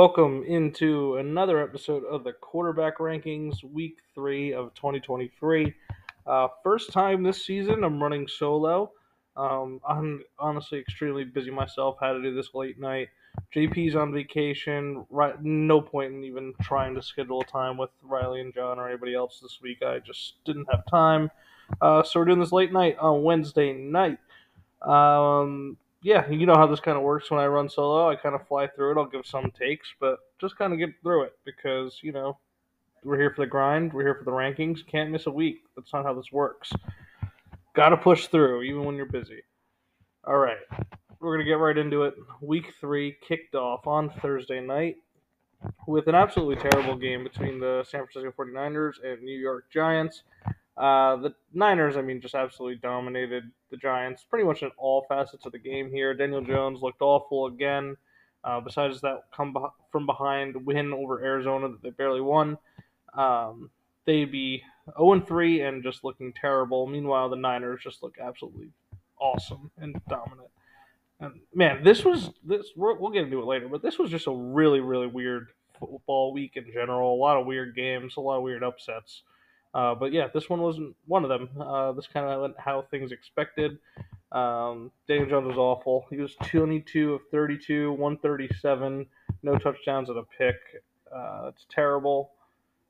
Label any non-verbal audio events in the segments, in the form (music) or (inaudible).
Welcome into another episode of the quarterback rankings, week three of 2023. Uh, first time this season, I'm running solo. Um, I'm honestly extremely busy myself. Had to do this late night. JP's on vacation. Right, no point in even trying to schedule a time with Riley and John or anybody else this week. I just didn't have time. Uh, so we're doing this late night on Wednesday night. Um, yeah, you know how this kind of works when I run solo. I kind of fly through it. I'll give some takes, but just kind of get through it because, you know, we're here for the grind. We're here for the rankings. Can't miss a week. That's not how this works. Got to push through, even when you're busy. All right, we're going to get right into it. Week three kicked off on Thursday night with an absolutely terrible game between the San Francisco 49ers and New York Giants. Uh, the Niners, I mean, just absolutely dominated the Giants pretty much in all facets of the game here. Daniel Jones looked awful again. Uh, besides that, come from behind win over Arizona that they barely won. Um, they'd be 0 3 and just looking terrible. Meanwhile, the Niners just look absolutely awesome and dominant. And man, this was this. We'll get into it later, but this was just a really, really weird football week in general. A lot of weird games, a lot of weird upsets. Uh, but yeah, this one wasn't one of them. Uh, this kind of went how things expected. Um, Daniel Jones was awful. He was 22 of 32, 137, no touchdowns and a pick. Uh, it's terrible.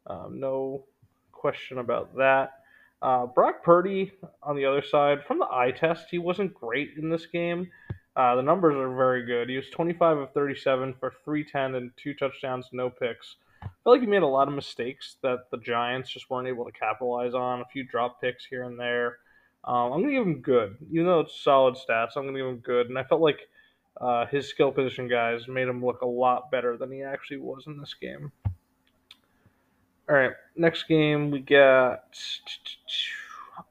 Um, no question about that. Uh, Brock Purdy, on the other side, from the eye test, he wasn't great in this game. Uh, the numbers are very good. He was 25 of 37 for 310 and two touchdowns, no picks. I feel like he made a lot of mistakes that the Giants just weren't able to capitalize on. A few drop picks here and there. Um, I'm gonna give him good, even though it's solid stats. I'm gonna give him good, and I felt like uh, his skill position guys made him look a lot better than he actually was in this game. All right, next game we got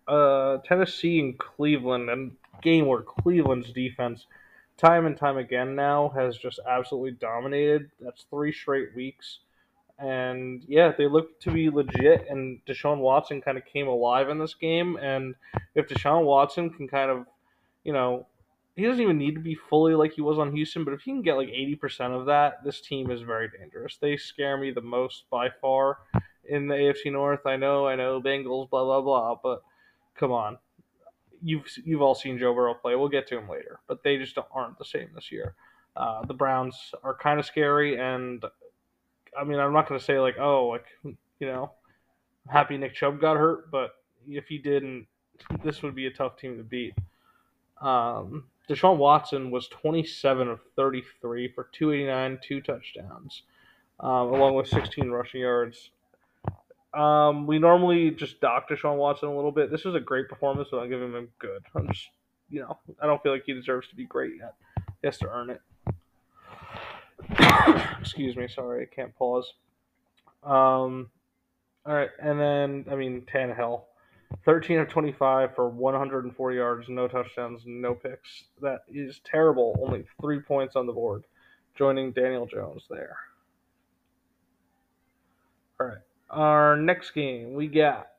uh, Tennessee and Cleveland, and game where Cleveland's defense, time and time again now, has just absolutely dominated. That's three straight weeks and yeah, they look to be legit. And Deshaun Watson kind of came alive in this game. And if Deshaun Watson can kind of, you know, he doesn't even need to be fully like he was on Houston, but if he can get like 80% of that, this team is very dangerous. They scare me the most by far in the AFC North. I know, I know, Bengals, blah blah blah, but come on, you've you've all seen Joe Burrow play. We'll get to him later, but they just aren't the same this year. Uh, the Browns are kind of scary, and I mean, I'm not going to say like, oh, like you know, I'm happy Nick Chubb got hurt, but if he didn't, this would be a tough team to beat. Um, Deshaun Watson was 27 of 33 for 289, two touchdowns, um, along with 16 rushing yards. Um, we normally just dock Deshaun Watson a little bit. This was a great performance, but I'll give him good. I'm just, you know, I don't feel like he deserves to be great yet. He has to earn it. (coughs) Excuse me, sorry, I can't pause. Um, all right, and then I mean Tannehill, thirteen of twenty-five for one hundred and four yards, no touchdowns, no picks. That is terrible. Only three points on the board, joining Daniel Jones there. All right, our next game we got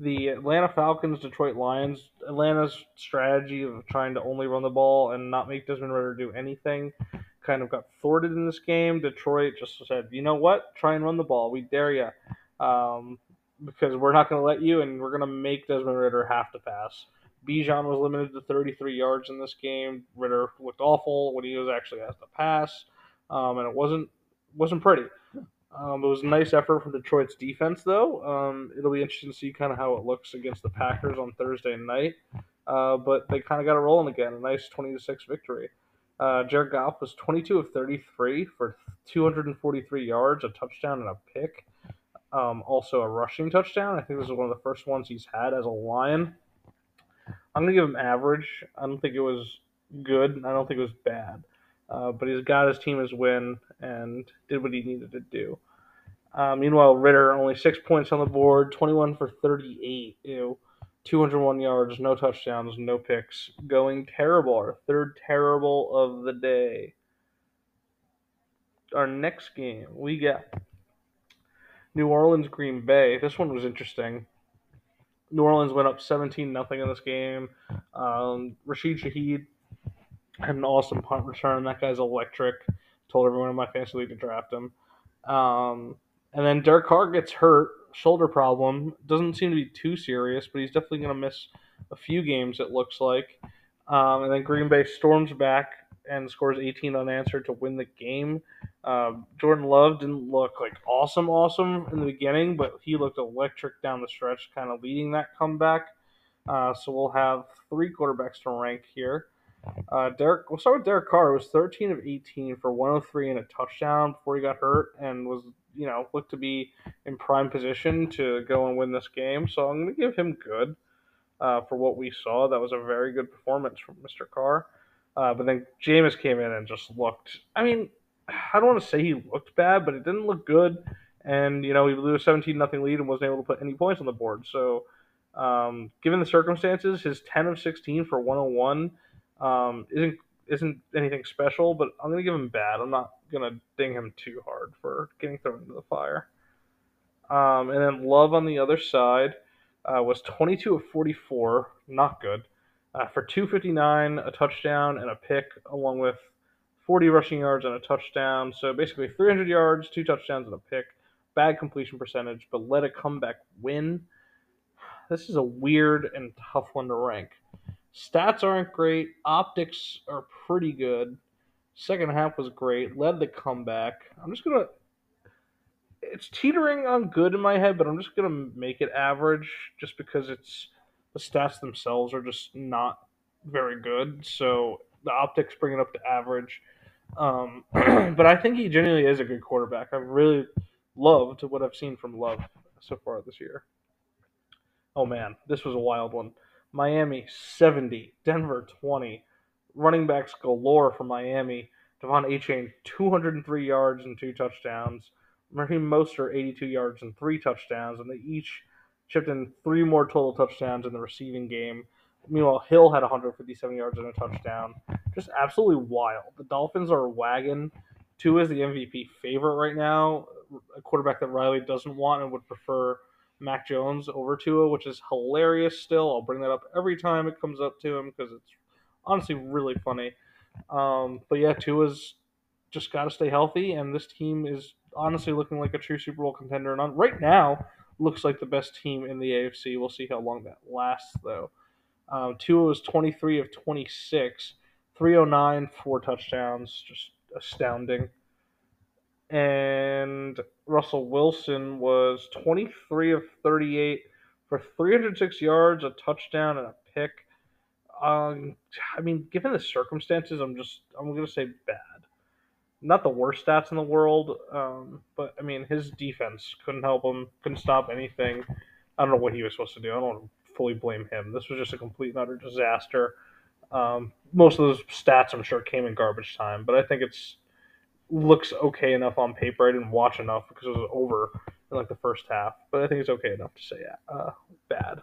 the Atlanta Falcons, Detroit Lions. Atlanta's strategy of trying to only run the ball and not make Desmond Ridder do anything kind of got thwarted in this game. Detroit just said, you know what? Try and run the ball. We dare you. Um, because we're not going to let you, and we're going to make Desmond Ridder have to pass. Bijan was limited to 33 yards in this game. Ridder looked awful when he was actually asked to pass, um, and it wasn't wasn't pretty. Um, it was a nice effort from Detroit's defense, though. Um, it'll be interesting to see kind of how it looks against the Packers on Thursday night. Uh, but they kind of got it rolling again. A nice 20 to six victory. Uh, Jared Goff was 22 of 33 for 243 yards, a touchdown, and a pick. Um, also a rushing touchdown. I think this is one of the first ones he's had as a Lion. I'm gonna give him average. I don't think it was good. I don't think it was bad. Uh, but he's got his team his win and did what he needed to do. Uh, meanwhile, Ridder only six points on the board, 21 for 38. Ew. 201 yards, no touchdowns, no picks. Going terrible. Our third terrible of the day. Our next game, we get New Orleans Green Bay. This one was interesting. New Orleans went up 17 nothing in this game. Um, Rashid Shaheed had an awesome punt return. That guy's electric. Told everyone in my fantasy league to draft him. Um, and then Derek Carr gets hurt, shoulder problem. Doesn't seem to be too serious, but he's definitely going to miss a few games. It looks like. Um, and then Green Bay storms back and scores 18 unanswered to win the game. Um, Jordan Love didn't look like awesome, awesome in the beginning, but he looked electric down the stretch, kind of leading that comeback. Uh, so we'll have three quarterbacks to rank here. Uh, Derek, we'll start with Derek Carr. It was 13 of 18 for 103 and a touchdown before he got hurt, and was you know looked to be in prime position to go and win this game. So I'm going to give him good uh, for what we saw. That was a very good performance from Mr. Carr. Uh, but then Jameis came in and just looked. I mean, I don't want to say he looked bad, but it didn't look good. And you know, he blew a 17 nothing lead and wasn't able to put any points on the board. So, um, given the circumstances, his 10 of 16 for 101 um, isn't isn't anything special. But I'm gonna give him bad. I'm not gonna ding him too hard for getting thrown into the fire. Um, and then Love on the other side uh, was 22 of 44, not good, uh, for 259, a touchdown, and a pick, along with 40 rushing yards and a touchdown. So basically 300 yards, two touchdowns, and a pick. Bad completion percentage, but led a comeback win. This is a weird and tough one to rank. Stats aren't great. Optics are pretty good. Second half was great. Led the comeback. I'm just gonna. It's teetering on good in my head, but I'm just gonna make it average, just because it's the stats themselves are just not very good. So the optics bring it up to average. Um, (clears throat) but I think he genuinely is a good quarterback. I've really loved what I've seen from Love so far this year. Oh man, this was a wild one. Miami 70, Denver 20. Running backs galore for Miami. De'Von Achane 203 yards and two touchdowns. Raheem Mostert 82 yards and three touchdowns, and they each chipped in three more total touchdowns in the receiving game. Meanwhile, Hill had 157 yards and a touchdown. Just absolutely wild. The Dolphins are a wagon. Tua is the MVP favorite right now. A quarterback that Riley doesn't want and would prefer Mac Jones over Tua, which is hilarious still. I'll bring that up every time it comes up to him because it's honestly really funny. Um, but yeah, Tua's just got to stay healthy, and this team is honestly looking like a true Super Bowl contender. And right now, looks like the best team in the AFC. We'll see how long that lasts, though. Um, Tua was 23 of 26, 309, four touchdowns, just astounding. And Russell Wilson was 23 of 38 for 306 yards, a touchdown, and a pick. Um, I mean, given the circumstances, I'm just I'm gonna say bad. Not the worst stats in the world, um, but I mean his defense couldn't help him, couldn't stop anything. I don't know what he was supposed to do. I don't fully blame him. This was just a complete and utter disaster. Um, most of those stats, I'm sure, came in garbage time, but I think it's looks okay enough on paper. I didn't watch enough because it was over in like the first half, but I think it's okay enough to say uh, bad.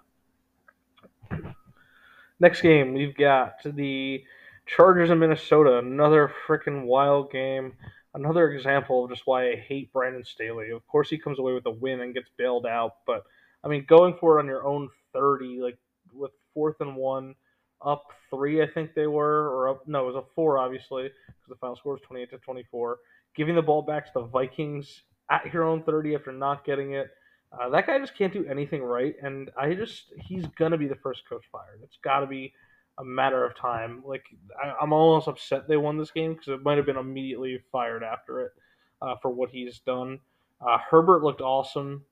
Next game, we've got the Chargers in Minnesota. Another freaking wild game. Another example of just why I hate Brandon Staley. Of course, he comes away with a win and gets bailed out, but I mean, going for it on your own 30, like with fourth and one, up three, I think they were, or up, no, it was a four, obviously, because the final score was 28 to 24. Giving the ball back to the Vikings at your own 30 after not getting it. Uh, that guy just can't do anything right, and I just, he's to be the first coach fired. It's got to be a matter of time. Like, I, am almost upset they won this game because it might have been immediately fired after it uh, for what he's done. Uh, Herbert looked awesome.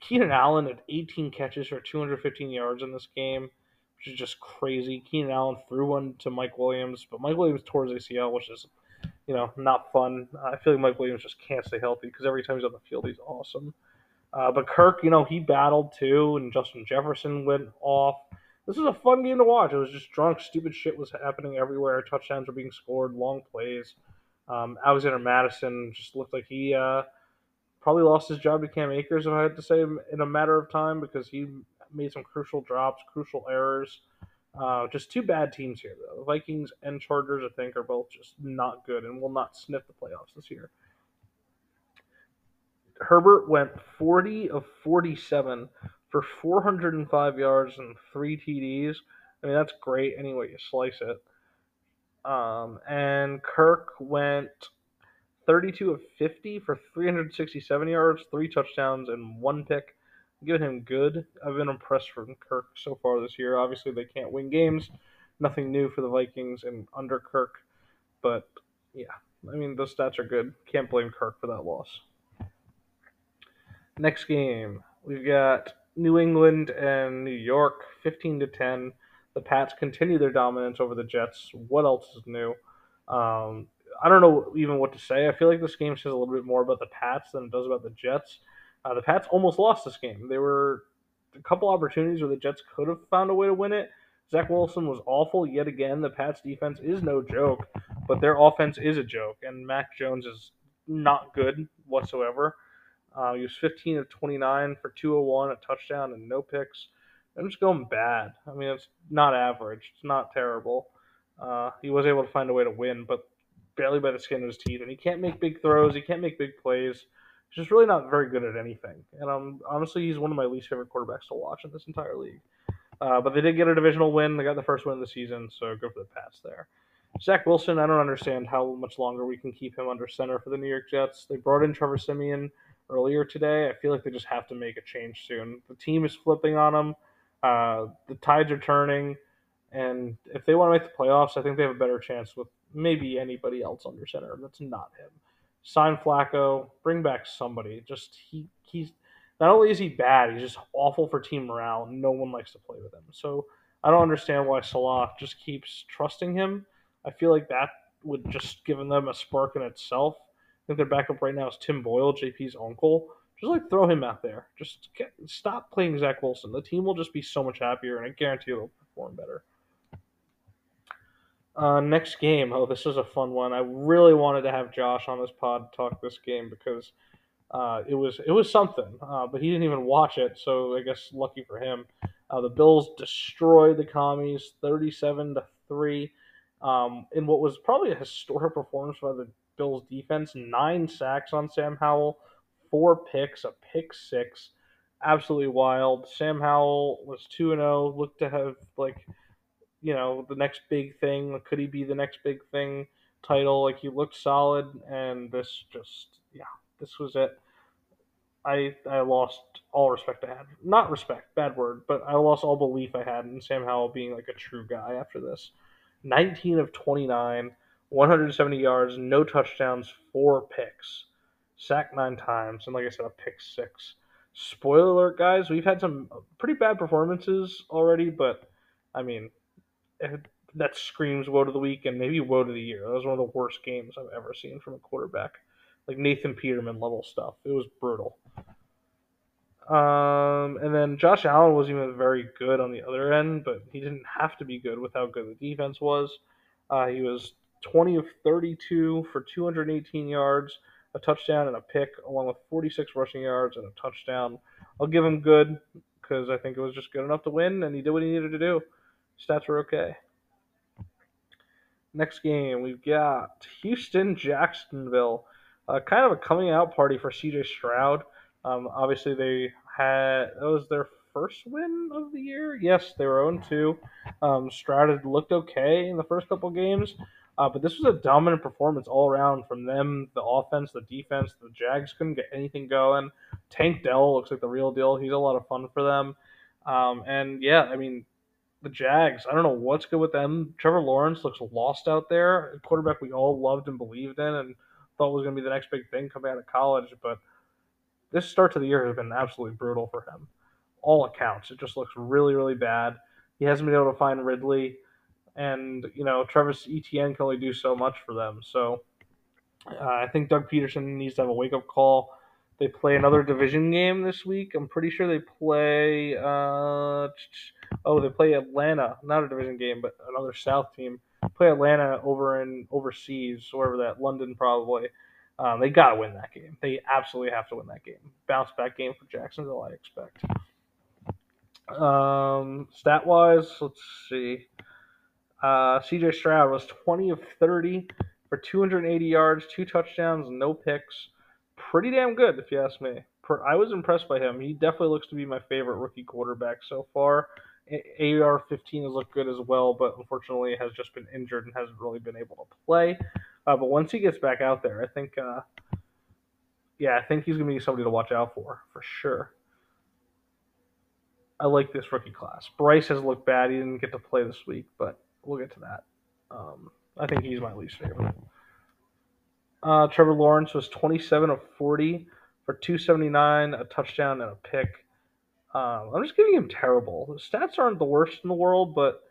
Keenan Allen had 18 catches for 215 yards in this game, which is just crazy. Keenan Allen threw one to Mike Williams, but Mike Williams tore his ACL, which is, you know, not fun. I feel like Mike Williams just can't stay healthy because every time he's on the field, he's awesome. Uh, but Kirk, you know, he battled too, and Justin Jefferson went off. This was a fun game to watch. It was just drunk, stupid shit was happening everywhere. Touchdowns were being scored, long plays. Um, Alexander Mattison just looked like he uh, probably lost his job to Cam Akers, if I had to say, in a matter of time because he made some crucial drops, crucial errors. Uh, just two bad teams here, though. The Vikings and Chargers, I think, are both just not good and will not sniff the playoffs this year. Herbert went 40 of 47 for 405 yards and three TDs. I mean, that's great any way you slice it. Um, and Kirk went 32 of 50 for 367 yards, three touchdowns, and one pick. I'm giving him good. I've been impressed from Kirk so far this year. Obviously, they can't win games. Nothing new for the Vikings and under Kirk. But yeah, I mean, those stats are good. Can't blame Kirk for that loss. Next game, we've got New England and New York, 15 to 10. The Pats continue their dominance over the Jets. What else is new? Um, I don't know even what to say. I feel like this game says a little bit more about the Pats than it does about the Jets. Uh, the Pats almost lost this game. There were a couple opportunities where the Jets could have found a way to win it. Zach Wilson was awful yet again. The Pats defense is no joke, but their offense is a joke, and Mac Jones is not good whatsoever. Uh, he was 15 of 29 for 201, a touchdown, and no picks. I'm just going bad. I mean, it's not average. It's not terrible. Uh, he was able to find a way to win, but barely by the skin of his teeth. And he can't make big throws. He can't make big plays. He's just really not very good at anything. And um, honestly, he's one of my least favorite quarterbacks to watch in this entire league. Uh, but they did get a divisional win. They got the first win of the season, so go for the Pats there. Zach Wilson, I don't understand how much longer we can keep him under center for the New York Jets. They brought in Trevor Siemian earlier today. I feel like they just have to make a change soon. The team is flipping on them. Uh, the tides are turning, and if they want to make the playoffs, I think they have a better chance with maybe anybody else under center. That's not him. Sign Flacco, bring back somebody. Just he he's not only is he bad, he's just awful for team morale. No one likes to play with him. So I don't understand why Salah just keeps trusting him. I feel like that would just give them a spark in itself. I think their backup right now is Tim Boyle, JP's uncle. Just like throw him out there. Just get, stop playing Zach Wilson. The team will just be so much happier, and I guarantee it'll perform better. Uh, next game. Oh, this is a fun one. I really wanted to have Josh on this pod talk this game because uh, it was it was something. Uh, but he didn't even watch it, so I guess lucky for him. Uh, the Bills destroyed the Commies, thirty-seven to three, um, in what was probably a historic performance by the Bills defense. Nine sacks on Sam Howell, four picks, a pick six, absolutely wild. Sam Howell was two and zero. Oh, looked to have like you know the next big thing. Could he be the next big thing title? Like he looked solid, and this just yeah, this was it. I I lost all respect I had. Not respect, bad word, but I lost all belief I had in Sam Howell being like a true guy after this. 19 of 29, 170 yards, no touchdowns, four picks, sacked nine times, and like I said, a pick six. Spoiler alert, guys, we've had some pretty bad performances already, but I mean, that screams woe to the week and maybe woe to the year. That was one of the worst games I've ever seen from a quarterback. Like Nathan Peterman level stuff. It was brutal. Um, and then Josh Allen was even very good on the other end, but he didn't have to be good with how good the defense was. Uh, he was 20 of 32 for 218 yards, a touchdown and a pick, along with 46 rushing yards and a touchdown. I'll give him good because I think it was just good enough to win, and he did what he needed to do. Stats were okay. Next game, we've got Houston Jacksonville. Uh, kind of a coming out party for CJ Stroud. Um, obviously, they had that was their first win of the year. Yes, they were 0 2. Um, Stroud had looked okay in the first couple games, uh, but this was a dominant performance all around from them the offense, the defense. The Jags couldn't get anything going. Tank Dell looks like the real deal. He's a lot of fun for them. Um, and yeah, I mean, the Jags, I don't know what's good with them. Trevor Lawrence looks lost out there, a quarterback we all loved and believed in and thought was going to be the next big thing coming out of college. But this start to the year has been absolutely brutal for him. All accounts, it just looks really, really bad. He hasn't been able to find Ridley, and you know Travis Etienne can only do so much for them. So uh, I think Doug Pederson needs to have a wake up call they play another division game this week. I'm pretty sure they play. Uh, oh, they play Atlanta. Not a division game, but another South team. Play Atlanta over in overseas, wherever that London probably. Um, they got to win that game. They absolutely have to win that game. Bounce back game for Jacksonville, I expect. Um, stat wise, let's see. Uh, CJ Stroud was 20 of 30 for 280 yards, two touchdowns, no picks pretty damn good, if you ask me. I was impressed by him. He definitely looks to be my favorite rookie quarterback so far. AR 15 has looked good as well, but unfortunately has just been injured and hasn't really been able to play. Uh, but once he gets back out there, I think, uh, yeah, I think he's going to be somebody to watch out for, for sure. I like this rookie class. Bryce has looked bad. He didn't get to play this week, but we'll get to that. Um, I think he's my least favorite. Uh, Trevor Lawrence was 27 of 40 for 279, a touchdown, and a pick. Um, I'm just giving him terrible. The stats aren't the worst in the world, but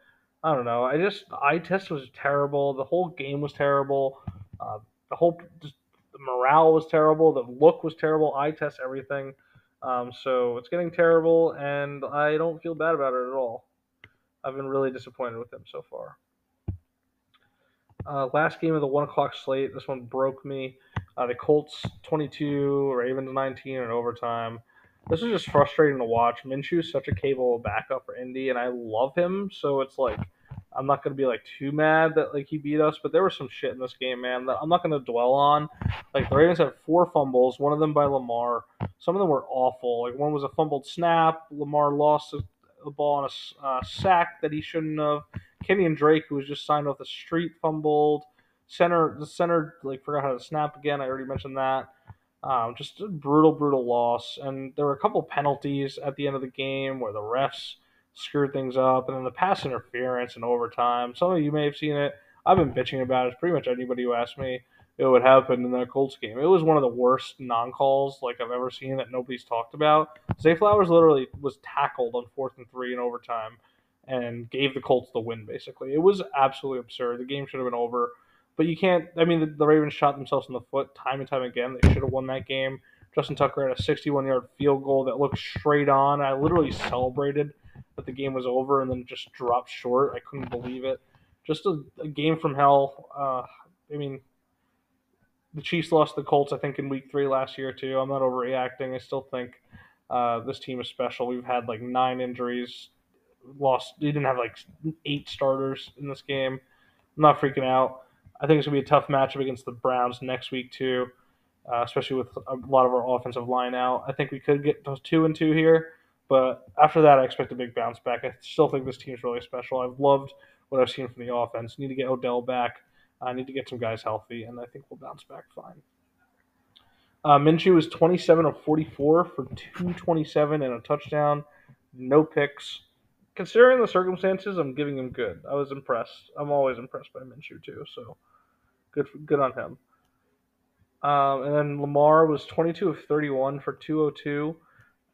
I don't know. I just eye test was terrible. The whole game was terrible. Uh, the whole just the morale was terrible. The look was terrible. Eye test everything. Um, so it's getting terrible, and I don't feel bad about it at all. I've been really disappointed with him so far. Uh, last game of the one o'clock slate. This one broke me. Uh, the Colts 22, Ravens 19 in overtime. This is just frustrating to watch. Minshew's such a capable backup for Indy, and I love him. So it's like I'm not gonna be like too mad that like he beat us, but there was some shit in this game, man. That I'm not gonna dwell on. Like the Ravens had four fumbles, one of them by Lamar. Some of them were awful. Like one was a fumbled snap. Lamar lost a ball on a uh, sack that he shouldn't have. Kenyan Drake, who was just signed off the street, fumbled. Center, the center, like forgot how to snap again. I already mentioned that. Um, just a brutal, brutal loss. And there were a couple penalties at the end of the game where the refs screwed things up, and then the pass interference in overtime. Some of you may have seen it. I've been bitching about it. Pretty much anybody who asked me it would happen in that Colts game. It was one of the worst non-calls like I've ever seen that nobody's talked about. Zay Flowers literally was tackled on fourth and three in overtime and gave the Colts the win. Basically, it was absolutely absurd. The game should have been over. But you can't. I mean, the, the Ravens shot themselves in the foot time and time again. They should have won that game. Justin Tucker had a 61 yard field goal that looked straight on. I literally celebrated that the game was over and then just dropped short. I couldn't believe it. Just a, a game from hell. Uh, I mean, the Chiefs lost the Colts, I think, in week three last year, too. I'm not overreacting. I still think uh, this team is special. We've had like nine injuries. Lost, we didn't have like eight starters in this game. I'm not freaking out. I think it's to be a tough matchup against the Browns next week, too, uh, especially with a lot of our offensive line out. I think we could get those two and two here, but after that, I expect a big bounce back. I still think this team is really special. I've loved what I've seen from the offense. Need to get Odell back. I need to get some guys healthy, and I think we'll bounce back fine. Uh, Minshew is 27 of 44 for 227 and a touchdown, no picks considering the circumstances, I'm giving him good. I was impressed. I'm always impressed by Minshew too. So good, good on him. Um, and then Lamar was 22 of 31 for 202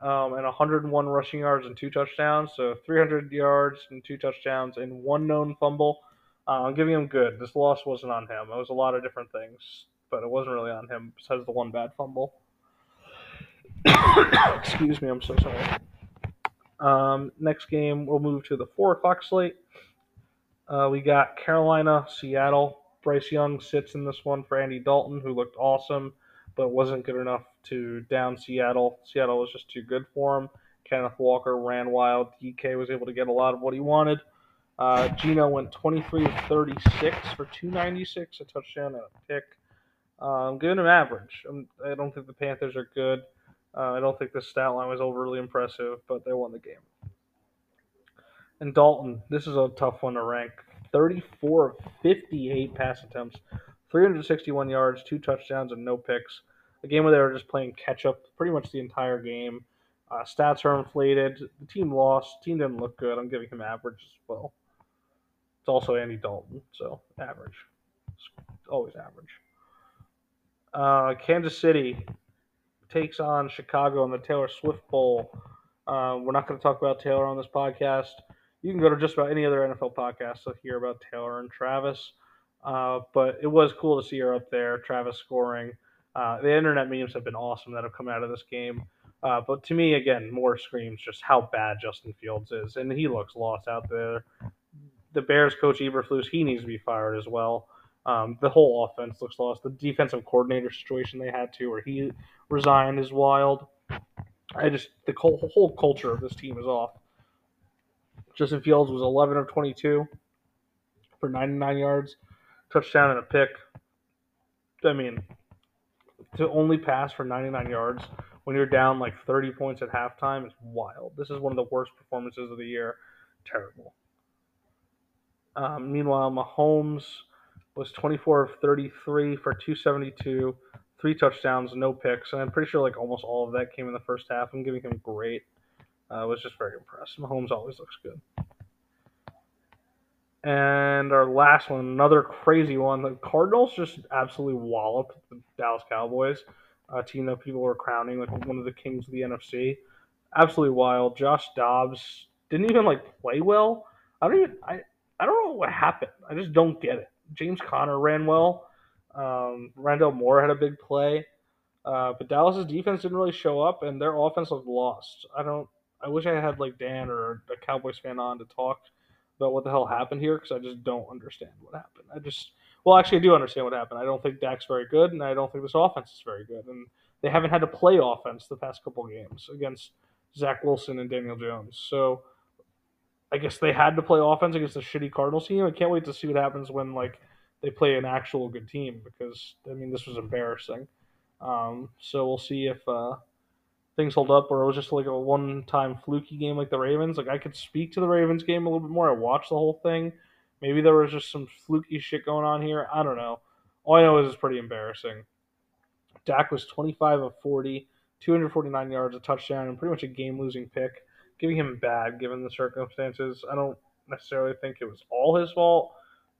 um, and 101 rushing yards and two touchdowns. So 300 yards and two touchdowns and one known fumble. Uh, I'm giving him good. This loss wasn't on him. It was a lot of different things, but it wasn't really on him besides the one bad fumble. (coughs) Excuse me. I'm so sorry. Um, next game, we'll move to the four o'clock slate. Uh, we got Carolina, Seattle. Bryce Young sits in this one for Andy Dalton, who looked awesome, but wasn't good enough to down Seattle. Seattle was just too good for him. Kenneth Walker ran wild. DK was able to get a lot of what he wanted. Uh, Geno went 23 of 36 for 296, a touchdown and a pick. Uh, I'm giving him average. I do not think the Panthers are good. Uh, I don't think the stat line was overly impressive, but they won the game. And Dalton, this is a tough one to rank. 34 of 58 pass attempts, 361 yards, two touchdowns, and no picks. A game where they were just playing catch up pretty much the entire game. Uh, stats are inflated. The team lost. team didn't look good. I'm giving him average as well. It's also Andy Dalton, so average. It's always average. Uh, Kansas City takes on Chicago in the Taylor Swift Bowl. Uh, we're not going to talk about Taylor on this podcast. You can go to just about any other NFL podcast to hear about Taylor and Travis. Uh, but it was cool to see her up there, Travis scoring. Uh, the internet memes have been awesome that have come out of this game. Uh, but to me, again, more screams just how bad Justin Fields is, and he looks lost out there. The Bears coach Eberflus, he needs to be fired as well. Um, the whole offense looks lost. The defensive coordinator situation they had to, where he resigned, is wild. I just the whole, culture of this team is off. Justin Fields was 11 of 22 for 99 yards, touchdown and a pick. I mean, to only pass for 99 yards when you're down like 30 points at halftime is wild. This is one of the worst performances of the year. Terrible. Um, meanwhile, Mahomes was 24 of 33 for 272, three touchdowns, no picks, and I'm pretty sure like almost all of that came in the first half. I'm giving him great. I uh, was just very impressed. Mahomes always looks good. And our last one, another crazy one. The Cardinals just absolutely walloped the Dallas Cowboys, a team that people were crowning like one of the kings of the NFC. Absolutely wild. Josh Dobbs didn't even like play well. I don't even I, I don't know what happened. I just don't get it. James Conner ran well. Um, Rondale Moore had a big play. Uh, but Dallas's defense didn't really show up, and their offense looked lost. I don't. I wish I had like Dan or a Cowboys fan on to talk about what the hell happened here because I just don't understand what happened. I just, well, actually, I do understand what happened. I don't think Dak's very good, and I don't think this offense is very good, and they haven't had to play offense the past couple games against Zach Wilson and Daniel Jones. So I guess they had to play offense against a shitty Cardinals team. I can't wait to see what happens when like they play an actual good team because I mean this was embarrassing. Um, so we'll see if uh, things hold up, or it was just like a one-time fluky game like the Ravens. Like I could speak to the Ravens game a little bit more. I watched the whole thing. Maybe there was just some fluky shit going on here. I don't know. All I know is it's pretty embarrassing. Dak was 25 of 40, 249 yards, a touchdown, and pretty much a game-losing pick. Giving him bad given the circumstances. I don't necessarily think it was all his fault,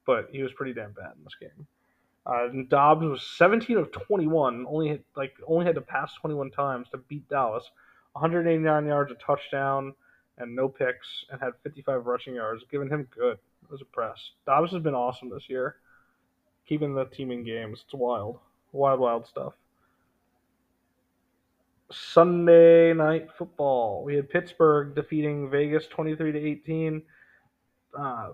but he was pretty damn bad in this game. Uh, Dobbs was 17 of 21, only hit, like only had to pass 21 times to beat Dallas. 189 yards, a touchdown, and no picks, and had 55 rushing yards, giving him good. I was impressed. Dobbs has been awesome this year, keeping the team in games. It's wild, wild, wild stuff. Sunday night football. We had Pittsburgh defeating Vegas 23 to 18. Uh,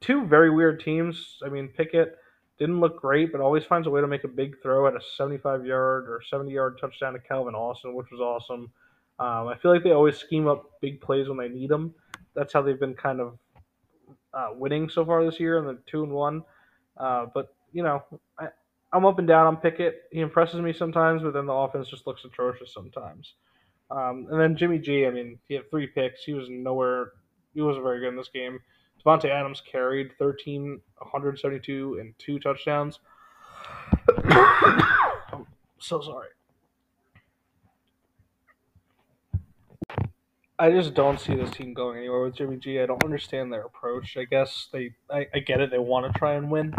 two very weird teams. I mean, Pickett didn't look great, but always finds a way to make a big throw at a 75 yard or 70 yard touchdown to Calvin Austin, which was awesome. Um, I feel like they always scheme up big plays when they need them. That's how they've been kind of uh, winning so far this year, and the two and one. Uh, but you know, I, I'm up and down on Pickett. He impresses me sometimes, but then the offense just looks atrocious sometimes. Um, and then Jimmy G, I mean, he had three picks. He was nowhere. He wasn't very good in this game. Davante Adams carried 13, 172, and two touchdowns. I'm (coughs) so sorry. I just don't see this team going anywhere with Jimmy G. I don't understand their approach. I guess they, I, I get it. They want to try and win,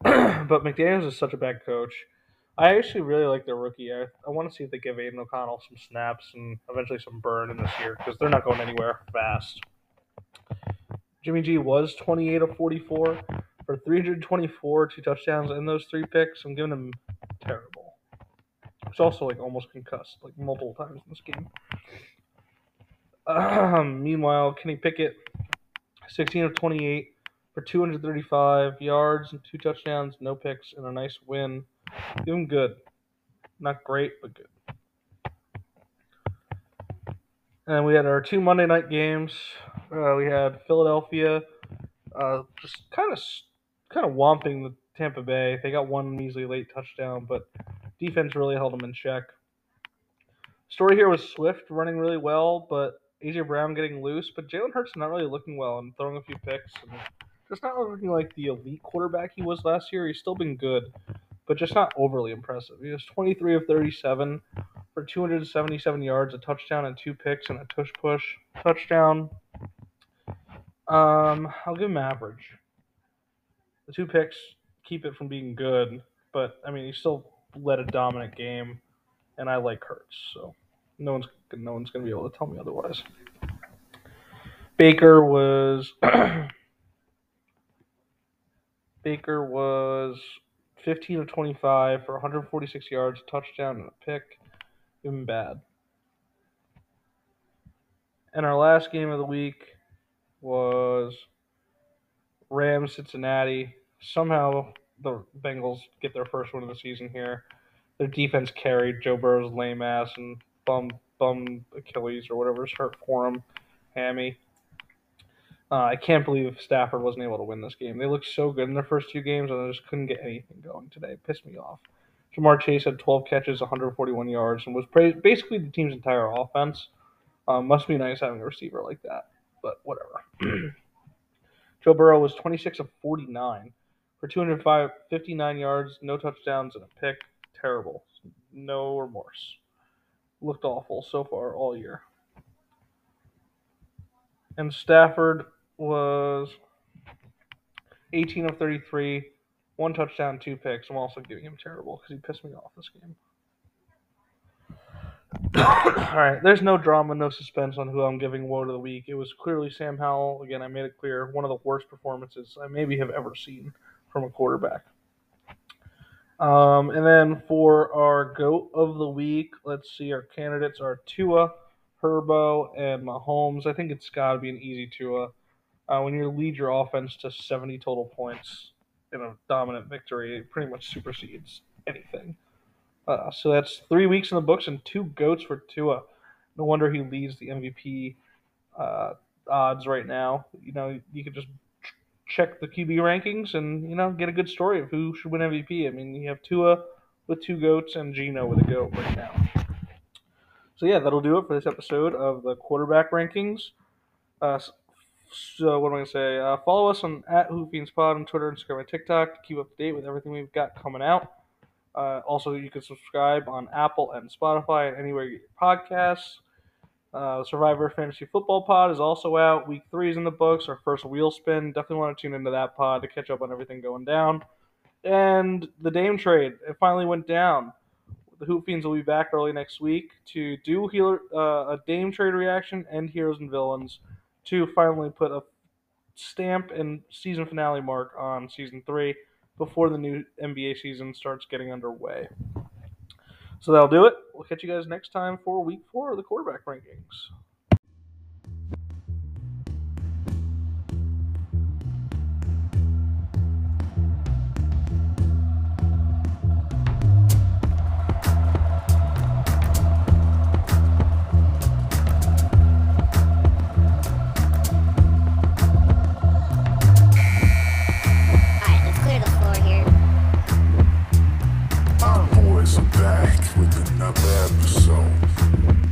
(clears throat) but McDaniels is such a bad coach. I actually really like their rookie. I, I want to see if they give Aidan O'Connell some snaps and eventually some burn in this year because they're not going anywhere fast. Jimmy G was 28 of 44 for 324, two touchdowns, and those three picks. I'm giving him terrible. He's also like almost concussed like multiple times in this game. Um, (clears throat) meanwhile, Kenny Pickett, 16 of 28 for 235 yards and two touchdowns, no picks, and a nice win. Doing good. Not great, but good. And we had our two Monday night games. Uh, we had Philadelphia, uh, just kind of kind of whomping the Tampa Bay. They got one measly late touchdown, but defense really held them in check. Story here was Swift running really well, but AJ Brown getting loose. But Jalen Hurts not really looking well and throwing a few picks. And just not looking like the elite quarterback he was last year. He's still been good, but just not overly impressive. He was 23 of 37 for 277 yards, a touchdown, and two picks, and a tush push touchdown. Um, I'll give him average. The two picks keep it from being good, but I mean he still led a dominant game, and I like Hurts, so no one's no one's gonna be able to tell me otherwise. Baker was (clears throat) Baker was 15 of 25 for 146 yards, touchdown, and a pick. Even bad. And our last game of the week was Rams Cincinnati. Somehow the Bengals get their first win of the season here. Their defense carried Joe Burrow's lame ass and bum bum Achilles or whatever's hurt for him, hammy. Uh, I can't believe Stafford wasn't able to win this game. They looked so good in their first two games, and they just couldn't get anything going today. It pissed me off. Ja'Marr Chase had 12 catches, 141 yards, and was basically the team's entire offense. Um, must be nice having a receiver like that but whatever. (clears throat) Joe Burrow was 26 of 49 for 259 yards, no touchdowns, and a pick. Terrible. No remorse. Looked awful so far all year. And Stafford was 18 of 33, one touchdown, two picks. I'm also giving him terrible because he pissed me off this game. (coughs) All right, there's no drama, no suspense on who I'm giving woe to the week. It was clearly Sam Howell. Again, I made it clear one of the worst performances I maybe have ever seen from a quarterback. Um, and then for our goat of the week, let's see. Our candidates are Tua, Herbo, and Mahomes. I think it's got to be an easy Tua. Uh, when you lead your offense to 70 total points in a dominant victory, it pretty much supersedes anything. Uh, so that's three weeks in the books and two goats for Tua. No wonder he leads the MVP uh, odds right now. You know, you could just check the QB rankings and you know get a good story of who should win MVP. I mean, you have Tua with two goats and Geno with a goat right now. So yeah, that'll do it for this episode of the quarterback rankings. Uh, so what am I gonna say? Uh, follow us on at HoopFiendsPod on Twitter, Instagram, and TikTok to keep up to date with everything we've got coming out. Uh, also, you can subscribe on Apple and Spotify and anywhere you get your podcasts. Uh, Survivor Fantasy Football Pod is also out. Week three is in the books. Our first wheel spin. Definitely want to tune into that pod to catch up on everything going down. And the Dame trade. It finally went down. The Hoop Fiends will be back early next week to do healer, uh, a Dame trade reaction and Heroes and Villains to finally put a stamp and season finale mark on season three before the new NBA season starts getting underway. So that'll do it. We'll catch you guys next time for week four of the quarterback rankings. Back with another episode.